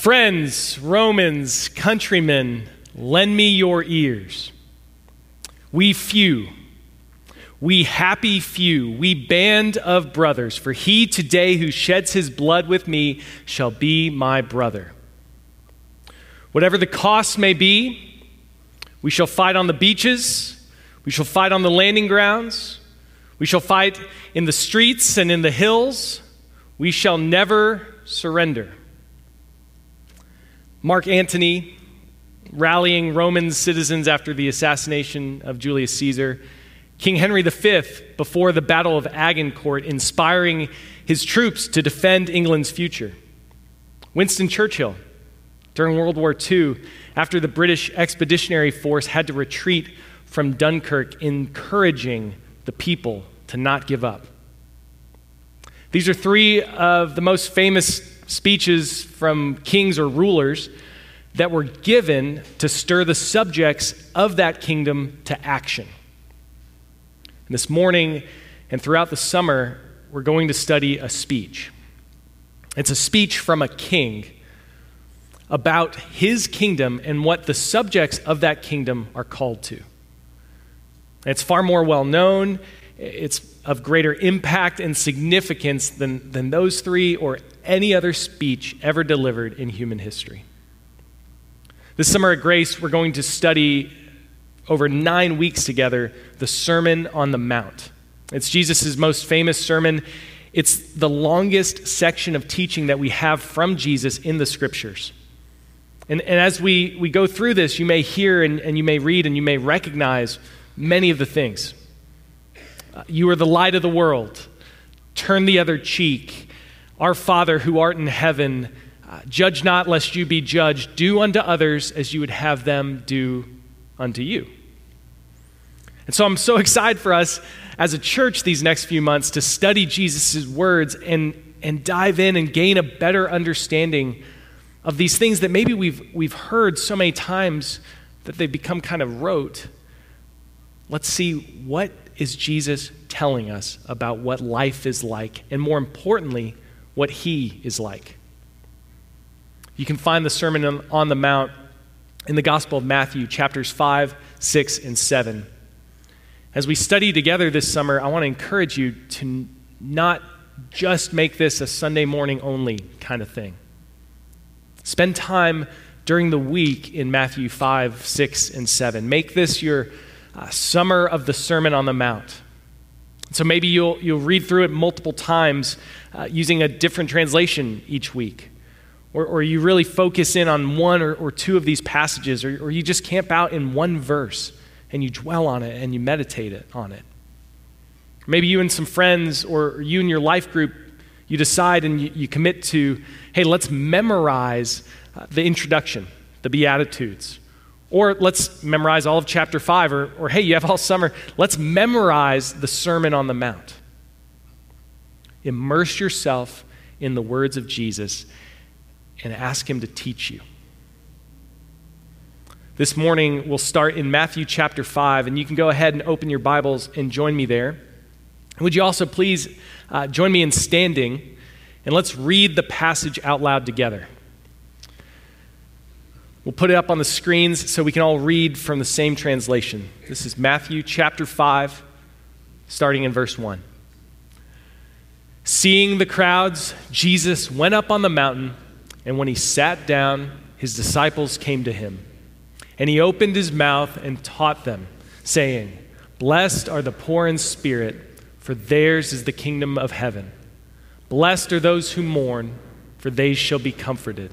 Friends, Romans, countrymen, lend me your ears. We few, we happy few, we band of brothers, for he today who sheds his blood with me shall be my brother. Whatever the cost may be, we shall fight on the beaches, we shall fight on the landing grounds, we shall fight in the streets and in the hills, we shall never surrender. Mark Antony, rallying Roman citizens after the assassination of Julius Caesar. King Henry V, before the Battle of Agincourt, inspiring his troops to defend England's future. Winston Churchill, during World War II, after the British Expeditionary Force had to retreat from Dunkirk, encouraging the people to not give up. These are three of the most famous speeches from kings or rulers that were given to stir the subjects of that kingdom to action. And this morning and throughout the summer, we're going to study a speech. It's a speech from a king about his kingdom and what the subjects of that kingdom are called to. It's far more well known, it's of greater impact and significance than, than those three or any other speech ever delivered in human history. This summer at Grace, we're going to study over nine weeks together the Sermon on the Mount. It's Jesus' most famous sermon. It's the longest section of teaching that we have from Jesus in the scriptures. And, and as we, we go through this, you may hear and, and you may read and you may recognize many of the things. Uh, you are the light of the world. Turn the other cheek. Our Father who art in heaven uh, judge not lest you be judged. Do unto others as you would have them do unto you. And so I'm so excited for us as a church these next few months to study Jesus' words and, and dive in and gain a better understanding of these things that maybe we've, we've heard so many times that they've become kind of rote. Let's see what is Jesus telling us about what life is like, and more importantly, what he is like. You can find the Sermon on the Mount in the Gospel of Matthew, chapters 5, 6, and 7. As we study together this summer, I want to encourage you to not just make this a Sunday morning only kind of thing. Spend time during the week in Matthew 5, 6, and 7. Make this your uh, summer of the Sermon on the Mount. So maybe you'll, you'll read through it multiple times uh, using a different translation each week. Or, or you really focus in on one or, or two of these passages, or, or you just camp out in one verse and you dwell on it and you meditate it, on it. Maybe you and some friends, or you and your life group, you decide and you, you commit to, hey, let's memorize uh, the introduction, the Beatitudes. Or let's memorize all of chapter 5. Or, or, hey, you have all summer, let's memorize the Sermon on the Mount. Immerse yourself in the words of Jesus and ask Him to teach you. This morning, we'll start in Matthew chapter 5, and you can go ahead and open your Bibles and join me there. Would you also please uh, join me in standing, and let's read the passage out loud together. We'll put it up on the screens so we can all read from the same translation. This is Matthew chapter 5, starting in verse 1. Seeing the crowds, Jesus went up on the mountain and when he sat down, his disciples came to him. And he opened his mouth and taught them, saying, Blessed are the poor in spirit, for theirs is the kingdom of heaven. Blessed are those who mourn, for they shall be comforted.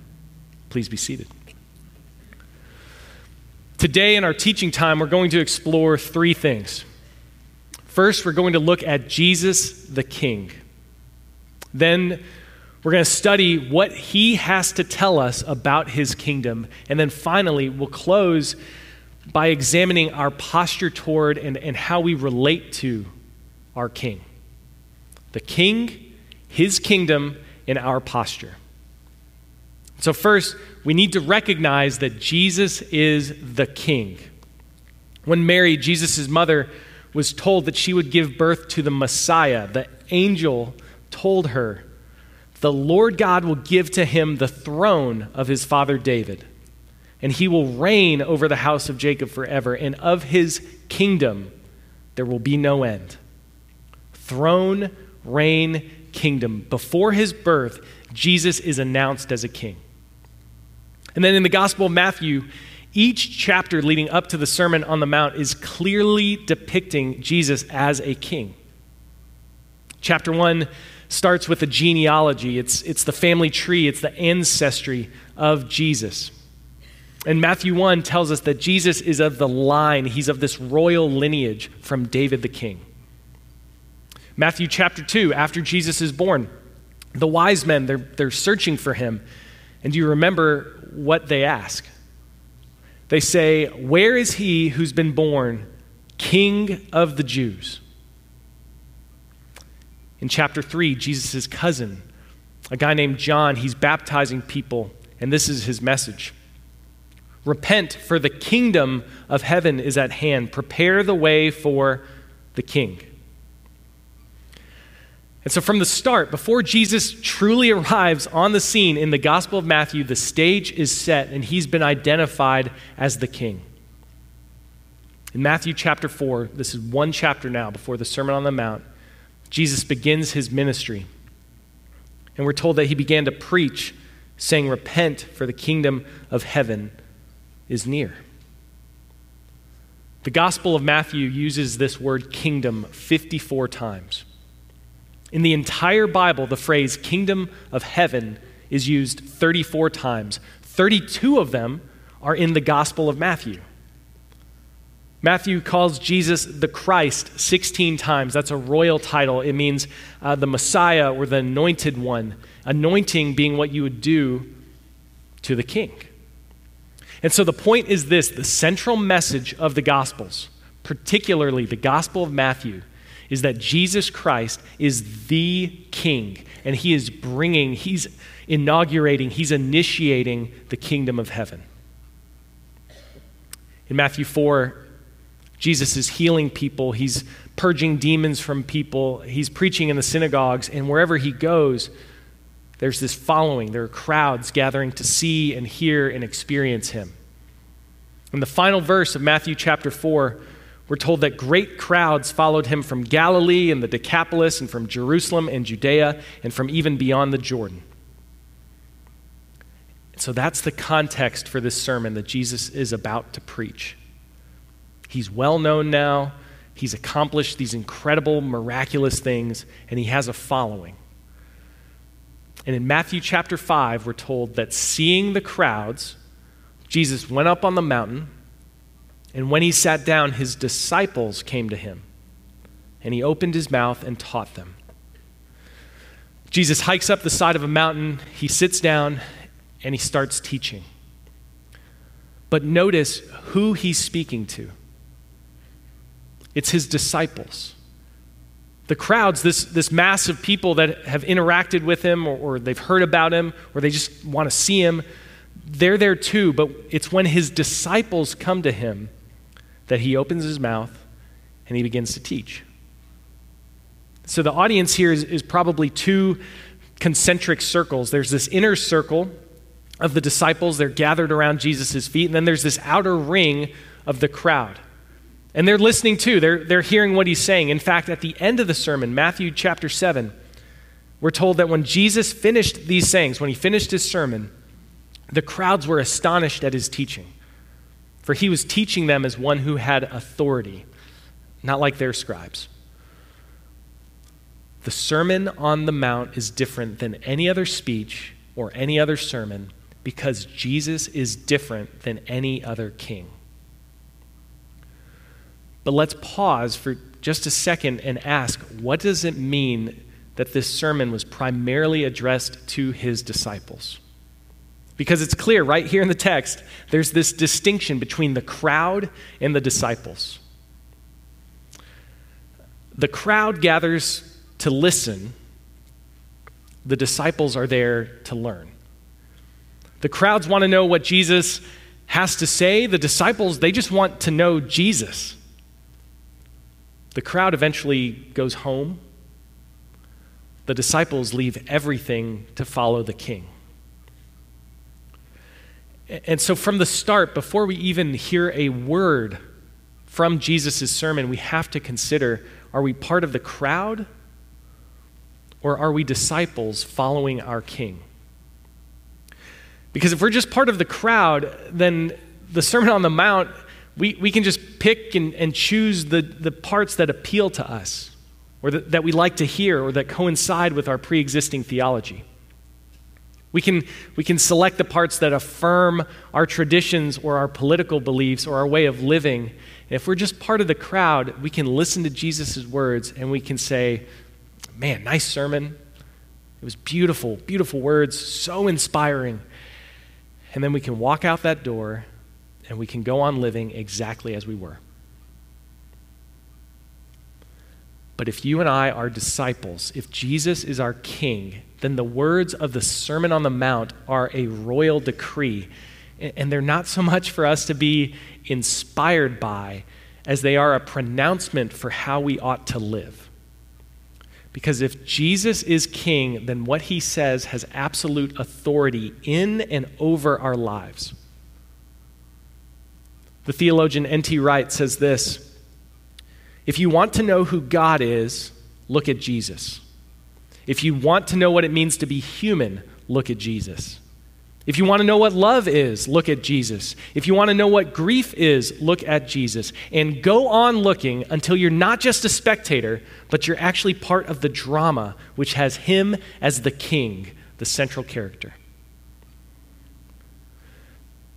Please be seated. Today, in our teaching time, we're going to explore three things. First, we're going to look at Jesus the King. Then, We're going to study what he has to tell us about his kingdom. And then finally, we'll close by examining our posture toward and, and how we relate to our king. The king, his kingdom, and our posture. So, first, we need to recognize that Jesus is the king. When Mary, Jesus' mother, was told that she would give birth to the Messiah, the angel told her, The Lord God will give to him the throne of his father David, and he will reign over the house of Jacob forever, and of his kingdom there will be no end. Throne, reign, kingdom. Before his birth, Jesus is announced as a king. And then in the Gospel of Matthew, each chapter leading up to the Sermon on the Mount is clearly depicting Jesus as a king. Chapter 1 starts with a genealogy, it's, it's the family tree, it's the ancestry of Jesus. And Matthew 1 tells us that Jesus is of the line, he's of this royal lineage from David the king. Matthew chapter 2, after Jesus is born, the wise men, they're, they're searching for him. And do you remember what they ask? They say, Where is he who's been born King of the Jews? In chapter 3, Jesus' cousin, a guy named John, he's baptizing people, and this is his message Repent, for the kingdom of heaven is at hand. Prepare the way for the king. And so, from the start, before Jesus truly arrives on the scene in the Gospel of Matthew, the stage is set and he's been identified as the king. In Matthew chapter 4, this is one chapter now before the Sermon on the Mount, Jesus begins his ministry. And we're told that he began to preach, saying, Repent, for the kingdom of heaven is near. The Gospel of Matthew uses this word kingdom 54 times. In the entire Bible, the phrase kingdom of heaven is used 34 times. 32 of them are in the Gospel of Matthew. Matthew calls Jesus the Christ 16 times. That's a royal title. It means uh, the Messiah or the anointed one, anointing being what you would do to the king. And so the point is this the central message of the Gospels, particularly the Gospel of Matthew, is that Jesus Christ is the king, and he is bringing, he's inaugurating, he's initiating the kingdom of heaven. In Matthew 4, Jesus is healing people, he's purging demons from people, he's preaching in the synagogues, and wherever he goes, there's this following. There are crowds gathering to see and hear and experience him. In the final verse of Matthew chapter 4, we're told that great crowds followed him from Galilee and the Decapolis and from Jerusalem and Judea and from even beyond the Jordan. So that's the context for this sermon that Jesus is about to preach. He's well known now, he's accomplished these incredible, miraculous things, and he has a following. And in Matthew chapter 5, we're told that seeing the crowds, Jesus went up on the mountain and when he sat down, his disciples came to him, and he opened his mouth and taught them. Jesus hikes up the side of a mountain, he sits down, and he starts teaching. But notice who he's speaking to it's his disciples. The crowds, this, this mass of people that have interacted with him or, or they've heard about him or they just want to see him, they're there too, but it's when his disciples come to him that he opens his mouth and he begins to teach. So the audience here is, is probably two concentric circles. There's this inner circle of the disciples, they're gathered around Jesus' feet, and then there's this outer ring of the crowd. And they're listening too, they're, they're hearing what he's saying. In fact, at the end of the sermon, Matthew chapter 7, we're told that when Jesus finished these sayings, when he finished his sermon, the crowds were astonished at his teaching for he was teaching them as one who had authority, not like their scribes. The Sermon on the Mount is different than any other speech or any other sermon because Jesus is different than any other king. But let's pause for just a second and ask what does it mean that this sermon was primarily addressed to his disciples. Because it's clear right here in the text, there's this distinction between the crowd and the disciples. The crowd gathers to listen, the disciples are there to learn. The crowds want to know what Jesus has to say, the disciples, they just want to know Jesus. The crowd eventually goes home. The disciples leave everything to follow the king. And so, from the start, before we even hear a word from Jesus' sermon, we have to consider are we part of the crowd or are we disciples following our king? Because if we're just part of the crowd, then the Sermon on the Mount, we, we can just pick and, and choose the, the parts that appeal to us or that, that we like to hear or that coincide with our pre existing theology. We can, we can select the parts that affirm our traditions or our political beliefs or our way of living. And if we're just part of the crowd, we can listen to Jesus' words and we can say, Man, nice sermon. It was beautiful, beautiful words, so inspiring. And then we can walk out that door and we can go on living exactly as we were. But if you and I are disciples, if Jesus is our king, then the words of the Sermon on the Mount are a royal decree. And they're not so much for us to be inspired by as they are a pronouncement for how we ought to live. Because if Jesus is king, then what he says has absolute authority in and over our lives. The theologian N.T. Wright says this If you want to know who God is, look at Jesus. If you want to know what it means to be human, look at Jesus. If you want to know what love is, look at Jesus. If you want to know what grief is, look at Jesus. And go on looking until you're not just a spectator, but you're actually part of the drama which has him as the king, the central character.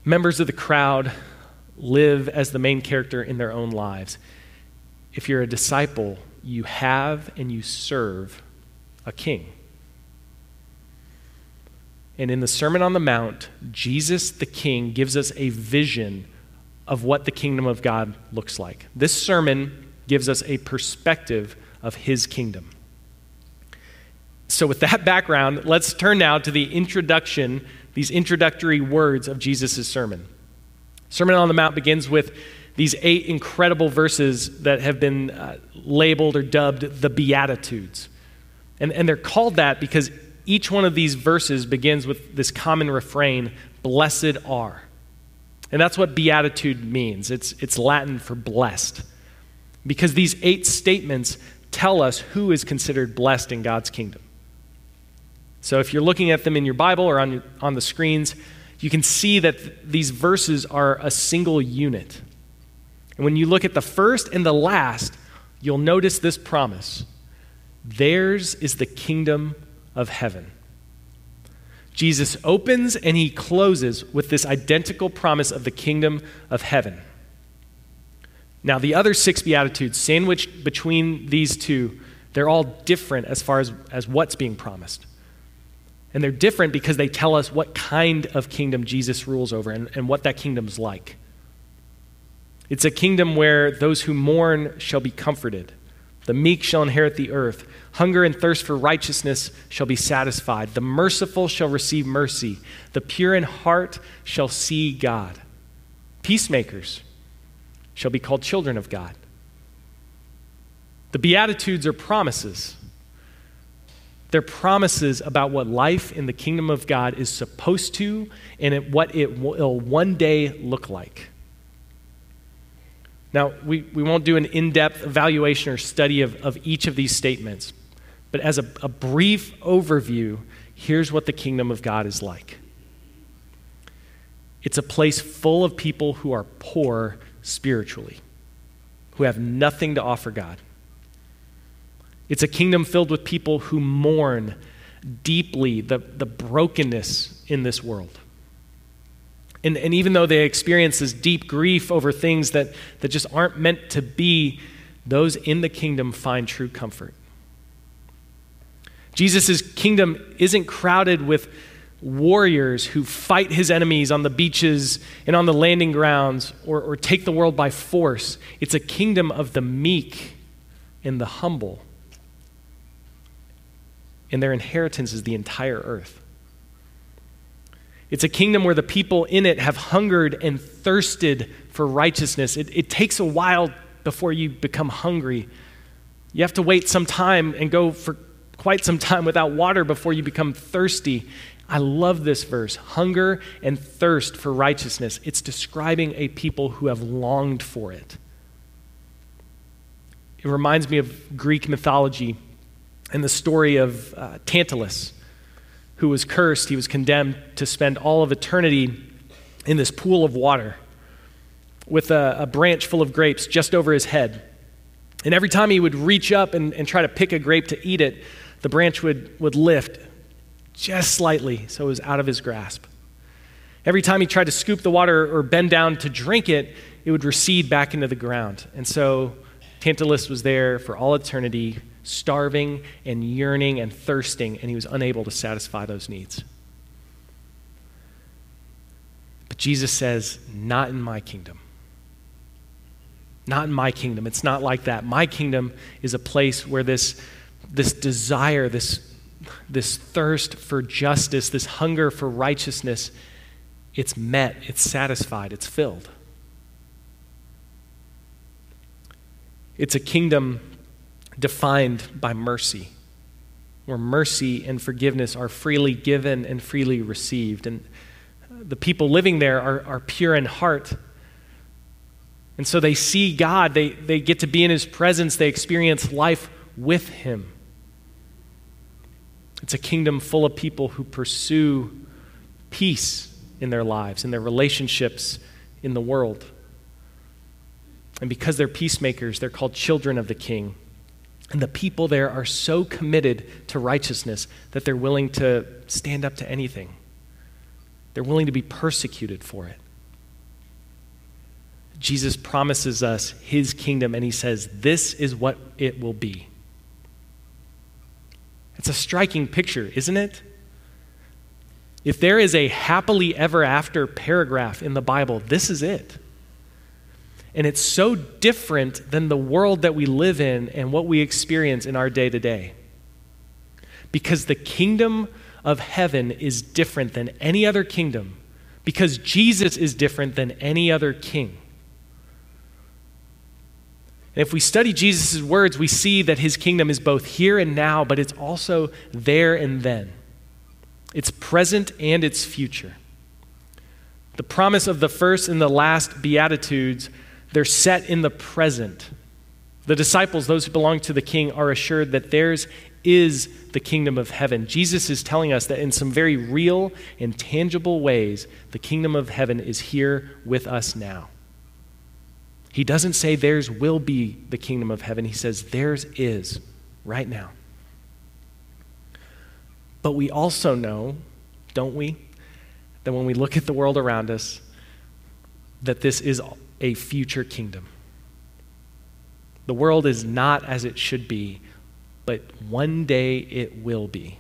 Members of the crowd live as the main character in their own lives. If you're a disciple, you have and you serve a king. And in the Sermon on the Mount, Jesus the King gives us a vision of what the kingdom of God looks like. This sermon gives us a perspective of his kingdom. So, with that background, let's turn now to the introduction, these introductory words of Jesus' sermon. Sermon on the Mount begins with these eight incredible verses that have been uh, labeled or dubbed the Beatitudes. And, and they're called that because each one of these verses begins with this common refrain Blessed are. And that's what beatitude means. It's, it's Latin for blessed. Because these eight statements tell us who is considered blessed in God's kingdom. So if you're looking at them in your Bible or on, on the screens, you can see that th- these verses are a single unit. And when you look at the first and the last, you'll notice this promise Theirs is the kingdom of heaven. Jesus opens and he closes with this identical promise of the kingdom of heaven. Now, the other six Beatitudes, sandwiched between these two, they're all different as far as, as what's being promised. And they're different because they tell us what kind of kingdom Jesus rules over and, and what that kingdom's like. It's a kingdom where those who mourn shall be comforted, the meek shall inherit the earth. Hunger and thirst for righteousness shall be satisfied. The merciful shall receive mercy. The pure in heart shall see God. Peacemakers shall be called children of God. The Beatitudes are promises. They're promises about what life in the kingdom of God is supposed to and what it will one day look like. Now, we, we won't do an in depth evaluation or study of, of each of these statements, but as a, a brief overview, here's what the kingdom of God is like it's a place full of people who are poor spiritually, who have nothing to offer God. It's a kingdom filled with people who mourn deeply the, the brokenness in this world. And, and even though they experience this deep grief over things that, that just aren't meant to be, those in the kingdom find true comfort. Jesus' kingdom isn't crowded with warriors who fight his enemies on the beaches and on the landing grounds or, or take the world by force. It's a kingdom of the meek and the humble. And their inheritance is the entire earth. It's a kingdom where the people in it have hungered and thirsted for righteousness. It, it takes a while before you become hungry. You have to wait some time and go for quite some time without water before you become thirsty. I love this verse hunger and thirst for righteousness. It's describing a people who have longed for it. It reminds me of Greek mythology and the story of uh, Tantalus, who was cursed. He was condemned to spend all of eternity in this pool of water with a, a branch full of grapes just over his head. And every time he would reach up and, and try to pick a grape to eat it, the branch would, would lift just slightly so it was out of his grasp. Every time he tried to scoop the water or bend down to drink it, it would recede back into the ground. And so Tantalus was there for all eternity, starving and yearning and thirsting, and he was unable to satisfy those needs. But Jesus says, Not in my kingdom. Not in my kingdom. It's not like that. My kingdom is a place where this, this desire, this this thirst for justice, this hunger for righteousness, it's met, it's satisfied, it's filled. It's a kingdom defined by mercy, where mercy and forgiveness are freely given and freely received. And the people living there are, are pure in heart. And so they see God, they, they get to be in His presence, they experience life with Him. It's a kingdom full of people who pursue peace in their lives, in their relationships, in the world. And because they're peacemakers, they're called children of the king. And the people there are so committed to righteousness that they're willing to stand up to anything. They're willing to be persecuted for it. Jesus promises us his kingdom, and he says, This is what it will be. It's a striking picture, isn't it? If there is a happily ever after paragraph in the Bible, this is it. And it's so different than the world that we live in and what we experience in our day to day. Because the kingdom of heaven is different than any other kingdom, because Jesus is different than any other king. And if we study Jesus' words, we see that his kingdom is both here and now, but it's also there and then. It's present and it's future. The promise of the first and the last Beatitudes, they're set in the present. The disciples, those who belong to the king, are assured that theirs is the kingdom of heaven. Jesus is telling us that in some very real and tangible ways, the kingdom of heaven is here with us now. He doesn't say theirs will be the kingdom of heaven. He says theirs is right now. But we also know, don't we, that when we look at the world around us, that this is a future kingdom. The world is not as it should be, but one day it will be.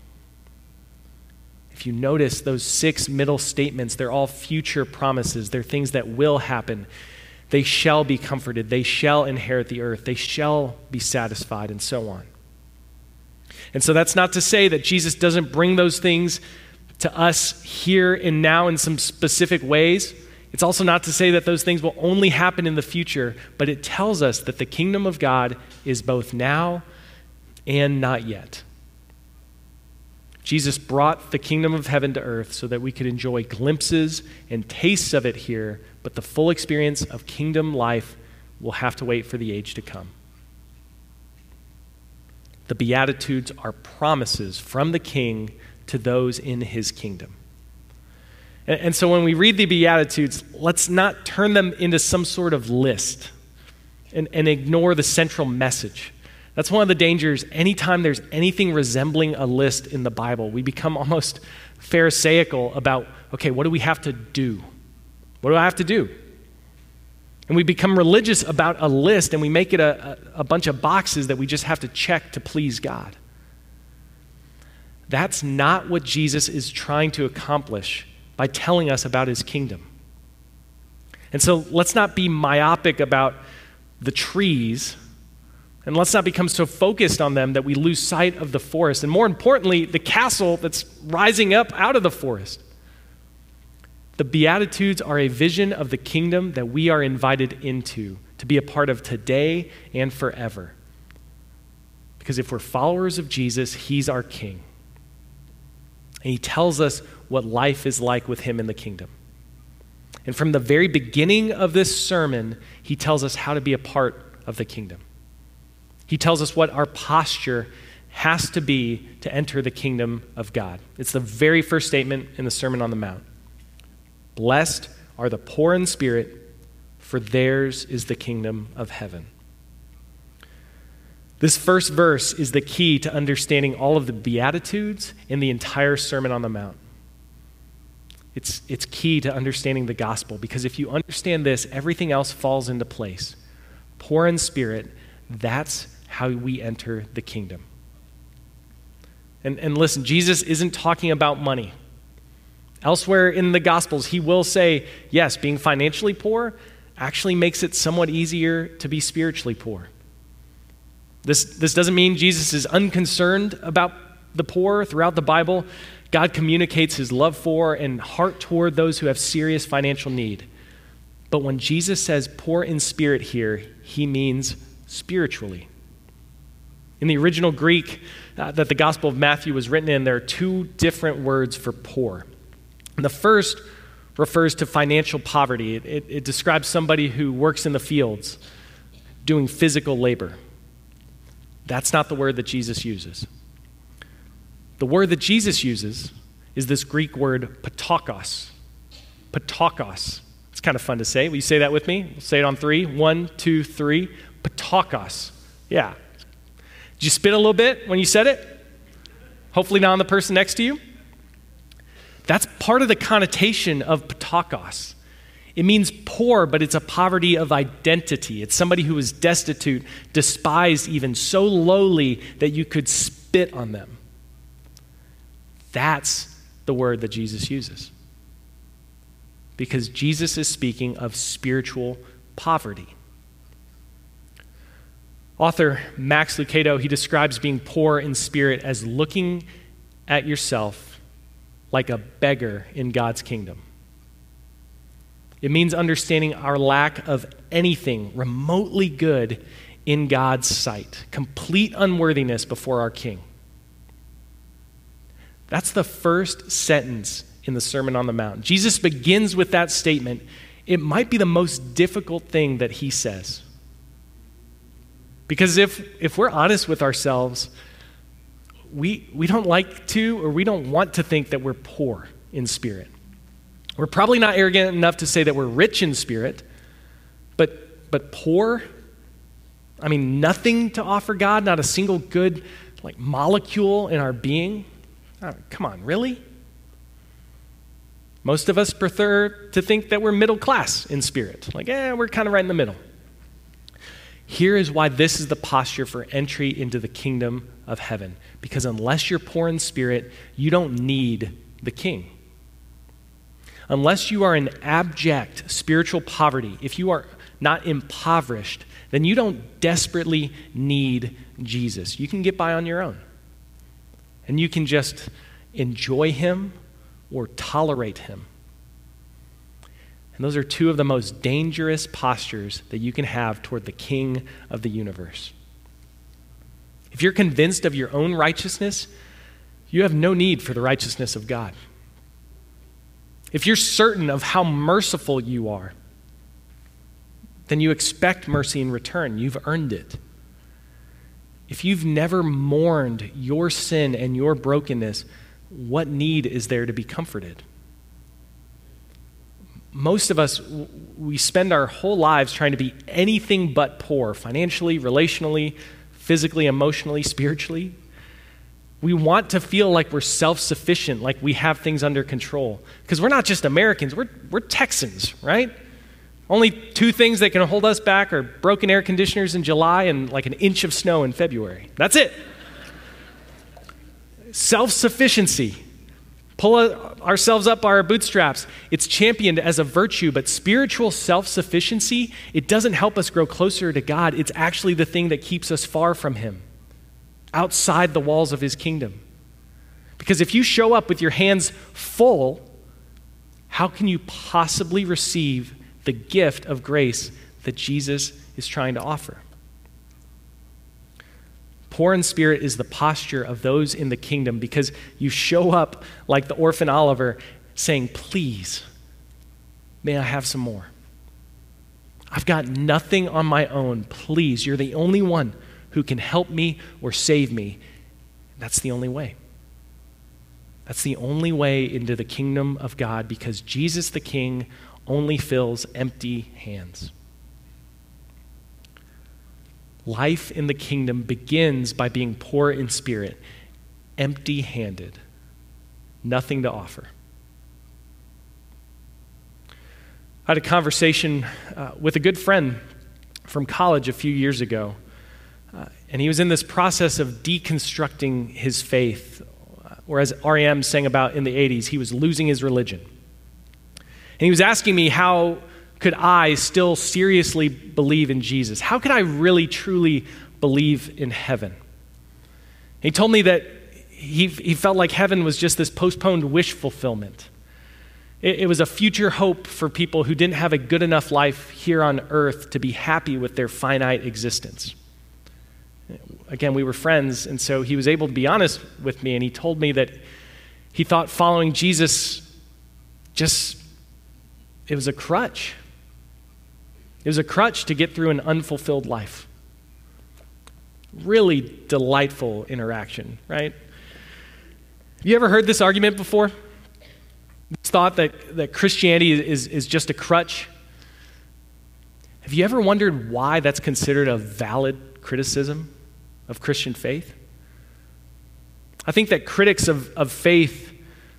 If you notice those six middle statements, they're all future promises. They're things that will happen. They shall be comforted. They shall inherit the earth. They shall be satisfied, and so on. And so that's not to say that Jesus doesn't bring those things to us here and now in some specific ways. It's also not to say that those things will only happen in the future, but it tells us that the kingdom of God is both now and not yet. Jesus brought the kingdom of heaven to earth so that we could enjoy glimpses and tastes of it here but the full experience of kingdom life will have to wait for the age to come. The Beatitudes are promises from the King to those in his kingdom. And, and, so when we read the Beatitudes, let's not turn them into some sort of list and, and ignore the central message. That's one of the dangers. Anytime there's anything resembling a list in the Bible, we become almost Pharisaical about, okay, what do we have to do? What do I have to do? And we become religious about a list and we make it a, a, a bunch of boxes that we just have to check to please God. That's not what Jesus is trying to accomplish by telling us about his kingdom. And so let's not be myopic about the trees, and let's not become so focused on them that we lose sight of the forest, and more importantly, the castle that's rising up out of the forest. The Beatitudes are a vision of the kingdom that we are invited into to be a part of today and forever. Because if we're followers of Jesus, He's our King. And He tells us what life is like with Him in the kingdom. And from the very beginning of this sermon, He tells us how to be a part of the kingdom. He tells us what our posture has to be to enter the kingdom of God. It's the very first statement in the Sermon on the Mount. Blessed are the poor in spirit, for theirs is the kingdom of heaven. This first verse is the key to understanding all of the Beatitudes in the entire Sermon on the Mount. It's, it's key to understanding the gospel because if you understand this, everything else falls into place. Poor in spirit, that's how we enter the kingdom. And, and listen, Jesus isn't talking about money. Elsewhere in the Gospels, he will say, yes, being financially poor actually makes it somewhat easier to be spiritually poor. This, this doesn't mean Jesus is unconcerned about the poor throughout the Bible. God communicates his love for and heart toward those who have serious financial need. But when Jesus says poor in spirit here, he means spiritually. In the original Greek uh, that the Gospel of Matthew was written in, there are two different words for poor. The first refers to financial poverty, it, it, it describes somebody who works in the fields doing physical labor. That's not the word that Jesus uses. The word that Jesus uses is this Greek word ptochos. Ptochos. It's kind of fun to say. Will you say that with me? We'll say it on three. One, two, three. Ptochos. Yeah. Did you spit a little bit when you said it? Hopefully not on the person next to you. That's part of the connotation of ptochos. It means poor, but it's a poverty of identity. It's somebody who is destitute, despised, even so lowly that you could spit on them. That's the word that Jesus uses. Because Jesus is speaking of spiritual poverty. Author Max Lucado, he describes being poor in spirit as looking at yourself like a beggar in God's kingdom. It means understanding our lack of anything remotely good in God's sight, complete unworthiness before our King. That's the first sentence in the Sermon on the Mount. Jesus begins with that statement. It might be the most difficult thing that he says. Because if, if we're honest with ourselves, we, we don't like to or we don't want to think that we're poor in spirit. We're probably not arrogant enough to say that we're rich in spirit, but, but poor, I mean, nothing to offer God, not a single good like molecule in our being. Come on, really? Most of us prefer to think that we're middle class in spirit. Like, eh, we're kind of right in the middle. Here is why this is the posture for entry into the kingdom of heaven. Because unless you're poor in spirit, you don't need the king. Unless you are in abject spiritual poverty, if you are not impoverished, then you don't desperately need Jesus. You can get by on your own. And you can just enjoy him or tolerate him. And those are two of the most dangerous postures that you can have toward the King of the universe. If you're convinced of your own righteousness, you have no need for the righteousness of God. If you're certain of how merciful you are, then you expect mercy in return. You've earned it. If you've never mourned your sin and your brokenness, what need is there to be comforted? most of us, we spend our whole lives trying to be anything but poor financially, relationally, physically, emotionally, spiritually. We want to feel like we're self sufficient, like we have things under control. Because we're not just Americans, we're, we're Texans, right? Only two things that can hold us back are broken air conditioners in July and like an inch of snow in February. That's it. self sufficiency. Pull ourselves up by our bootstraps. It's championed as a virtue, but spiritual self sufficiency, it doesn't help us grow closer to God. It's actually the thing that keeps us far from Him, outside the walls of His kingdom. Because if you show up with your hands full, how can you possibly receive the gift of grace that Jesus is trying to offer? Poor in spirit is the posture of those in the kingdom because you show up like the orphan Oliver saying, Please, may I have some more? I've got nothing on my own. Please, you're the only one who can help me or save me. That's the only way. That's the only way into the kingdom of God because Jesus the King only fills empty hands. Life in the kingdom begins by being poor in spirit, empty handed, nothing to offer. I had a conversation uh, with a good friend from college a few years ago, and he was in this process of deconstructing his faith, or as REM sang about in the 80s, he was losing his religion. And he was asking me how could I still seriously believe in Jesus? How could I really, truly believe in heaven? He told me that he, he felt like heaven was just this postponed wish fulfillment. It, it was a future hope for people who didn't have a good enough life here on earth to be happy with their finite existence. Again, we were friends, and so he was able to be honest with me, and he told me that he thought following Jesus just, it was a crutch. It was a crutch to get through an unfulfilled life. Really delightful interaction, right? Have you ever heard this argument before? This thought that, that Christianity is, is just a crutch? Have you ever wondered why that's considered a valid criticism of Christian faith? I think that critics of, of faith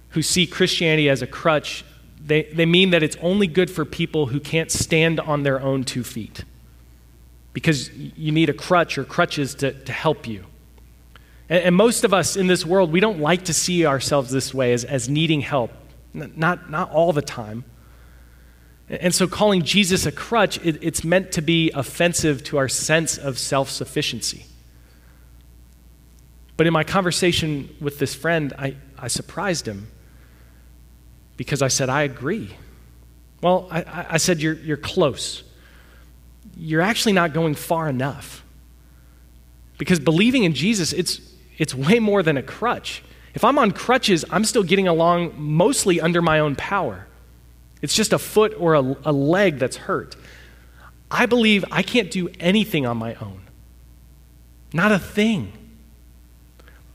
who see Christianity as a crutch they, they mean that it's only good for people who can't stand on their own two feet because you need a crutch or crutches to, to help you. And, and most of us in this world, we don't like to see ourselves this way as, as needing help, not, not all the time. And so calling Jesus a crutch, it, it's meant to be offensive to our sense of self sufficiency. But in my conversation with this friend, I, I surprised him because I said, I agree. Well, I, I said, you're, you're close. You're actually not going far enough. Because believing in Jesus, it's, it's way more than a crutch. If I'm on crutches, I'm still getting along mostly under my own power. It's just a foot or a, a leg that's hurt. I believe I can't do anything on my own, not a thing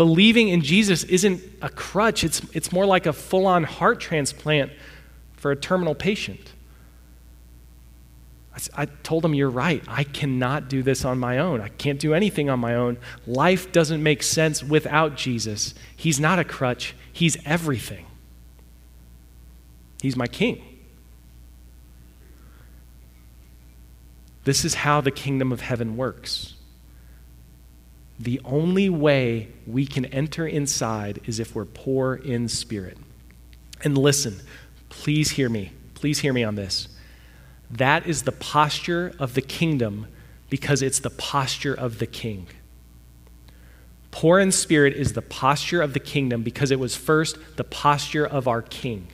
believing in Jesus isn't a crutch, it's, it's more like a full on heart transplant for a terminal patient. I, I told him, You're right. I cannot do this on my own. I can't do anything on my own. Life doesn't make sense without Jesus. He's not a crutch, He's everything. He's my king. This is how the kingdom of heaven works. The only way we can enter inside is if we're poor in spirit. And listen, please hear me. Please hear me on this. That is the posture of the kingdom because it's the posture of the king. Poor in spirit is the posture of the kingdom because it was first the posture of our king.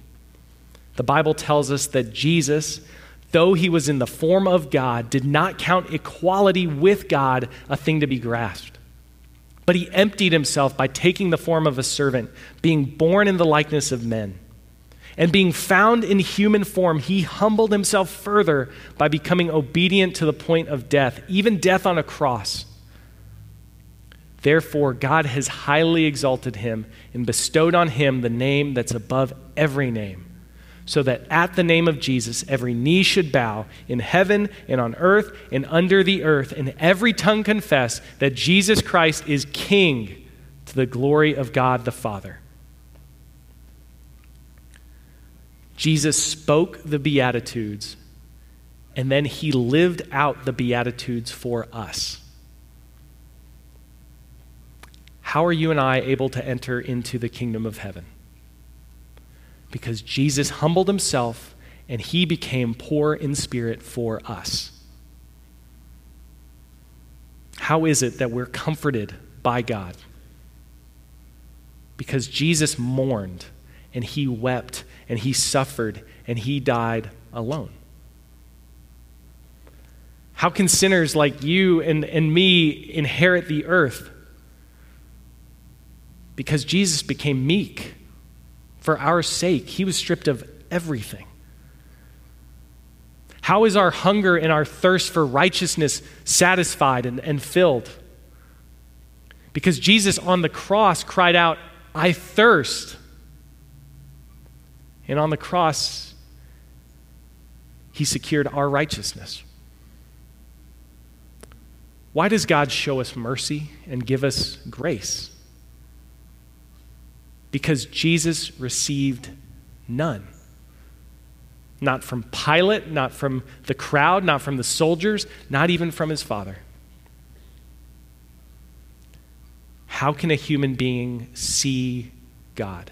The Bible tells us that Jesus, though he was in the form of God, did not count equality with God a thing to be grasped. But he emptied himself by taking the form of a servant, being born in the likeness of men. And being found in human form, he humbled himself further by becoming obedient to the point of death, even death on a cross. Therefore, God has highly exalted him and bestowed on him the name that's above every name so that at the name of Jesus every knee should bow in heaven and on earth and under the earth, and every tongue confess that Jesus Christ is King to the glory of God the Father. Jesus spoke the Beatitudes, and then he lived out the Beatitudes for us. how are you and I able to enter into the kingdom of heaven? Because Jesus humbled himself and he became poor in spirit for us. How is it that we're comforted by God? Because Jesus mourned and he wept and he suffered and he died alone. How can sinners like you and, and me inherit the earth? Because Jesus became meek for our sake. He was stripped of everything. How is our hunger and our thirst for righteousness satisfied and, and filled? Because Jesus on the cross cried out, I thirst. And on the cross, he secured our righteousness. Why does God show us mercy and give us grace? Because Jesus received none. Not from Pilate, not from the crowd, not from the soldiers, not even from his father. How can a human being see God?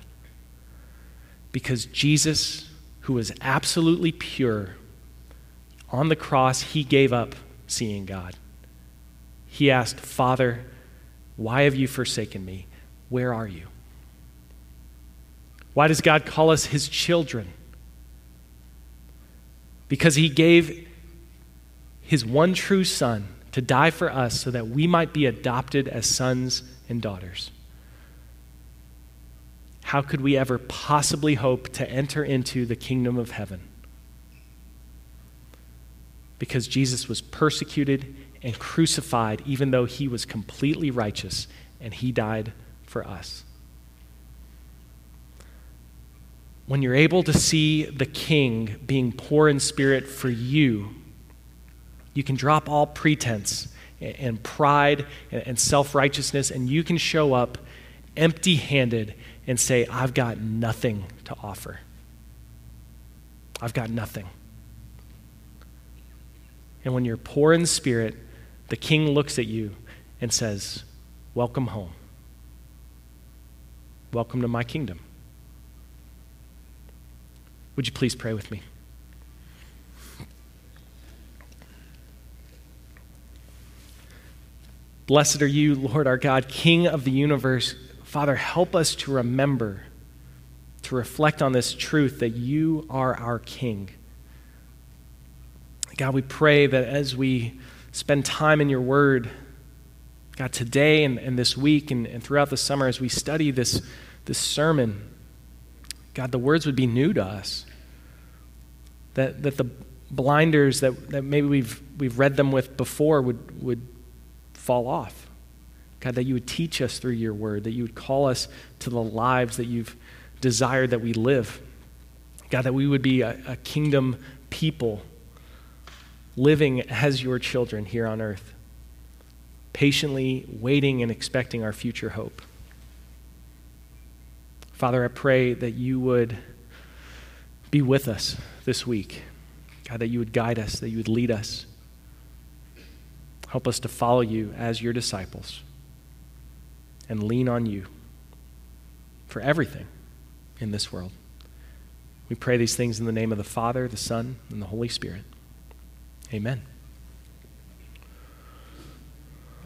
Because Jesus, who was absolutely pure, on the cross, he gave up seeing God. He asked, Father, why have you forsaken me? Where are you? Why does God call us his children? because he gave his one true son to die for us so that we might be adopted as sons and daughters. How could we ever possibly hope to enter into the kingdom of heaven? Because Jesus was persecuted and crucified, even though he was completely righteous, and he died for us. When you're able to see the king being poor in spirit for you, you can drop all pretense and pride and self righteousness, and you can show up empty handed and say, I've got nothing to offer. I've got nothing. And when you're poor in spirit, the king looks at you and says, Welcome home. Welcome to my kingdom. Would you please pray with me? Blessed are you, Lord our God, King of the universe. Father, help us to remember, to reflect on this truth that you are our King. God, we pray that as we spend time in your word, God, today and, and this week and, and throughout the summer, as we study this, this sermon, God, the words would be new to us. That, that the blinders that, that maybe we've, we've read them with before would, would fall off. God, that you would teach us through your word, that you would call us to the lives that you've desired that we live. God, that we would be a, a kingdom people living as your children here on earth, patiently waiting and expecting our future hope. Father, I pray that you would be with us this week. God, that you would guide us, that you would lead us. Help us to follow you as your disciples and lean on you for everything in this world. We pray these things in the name of the Father, the Son, and the Holy Spirit. Amen.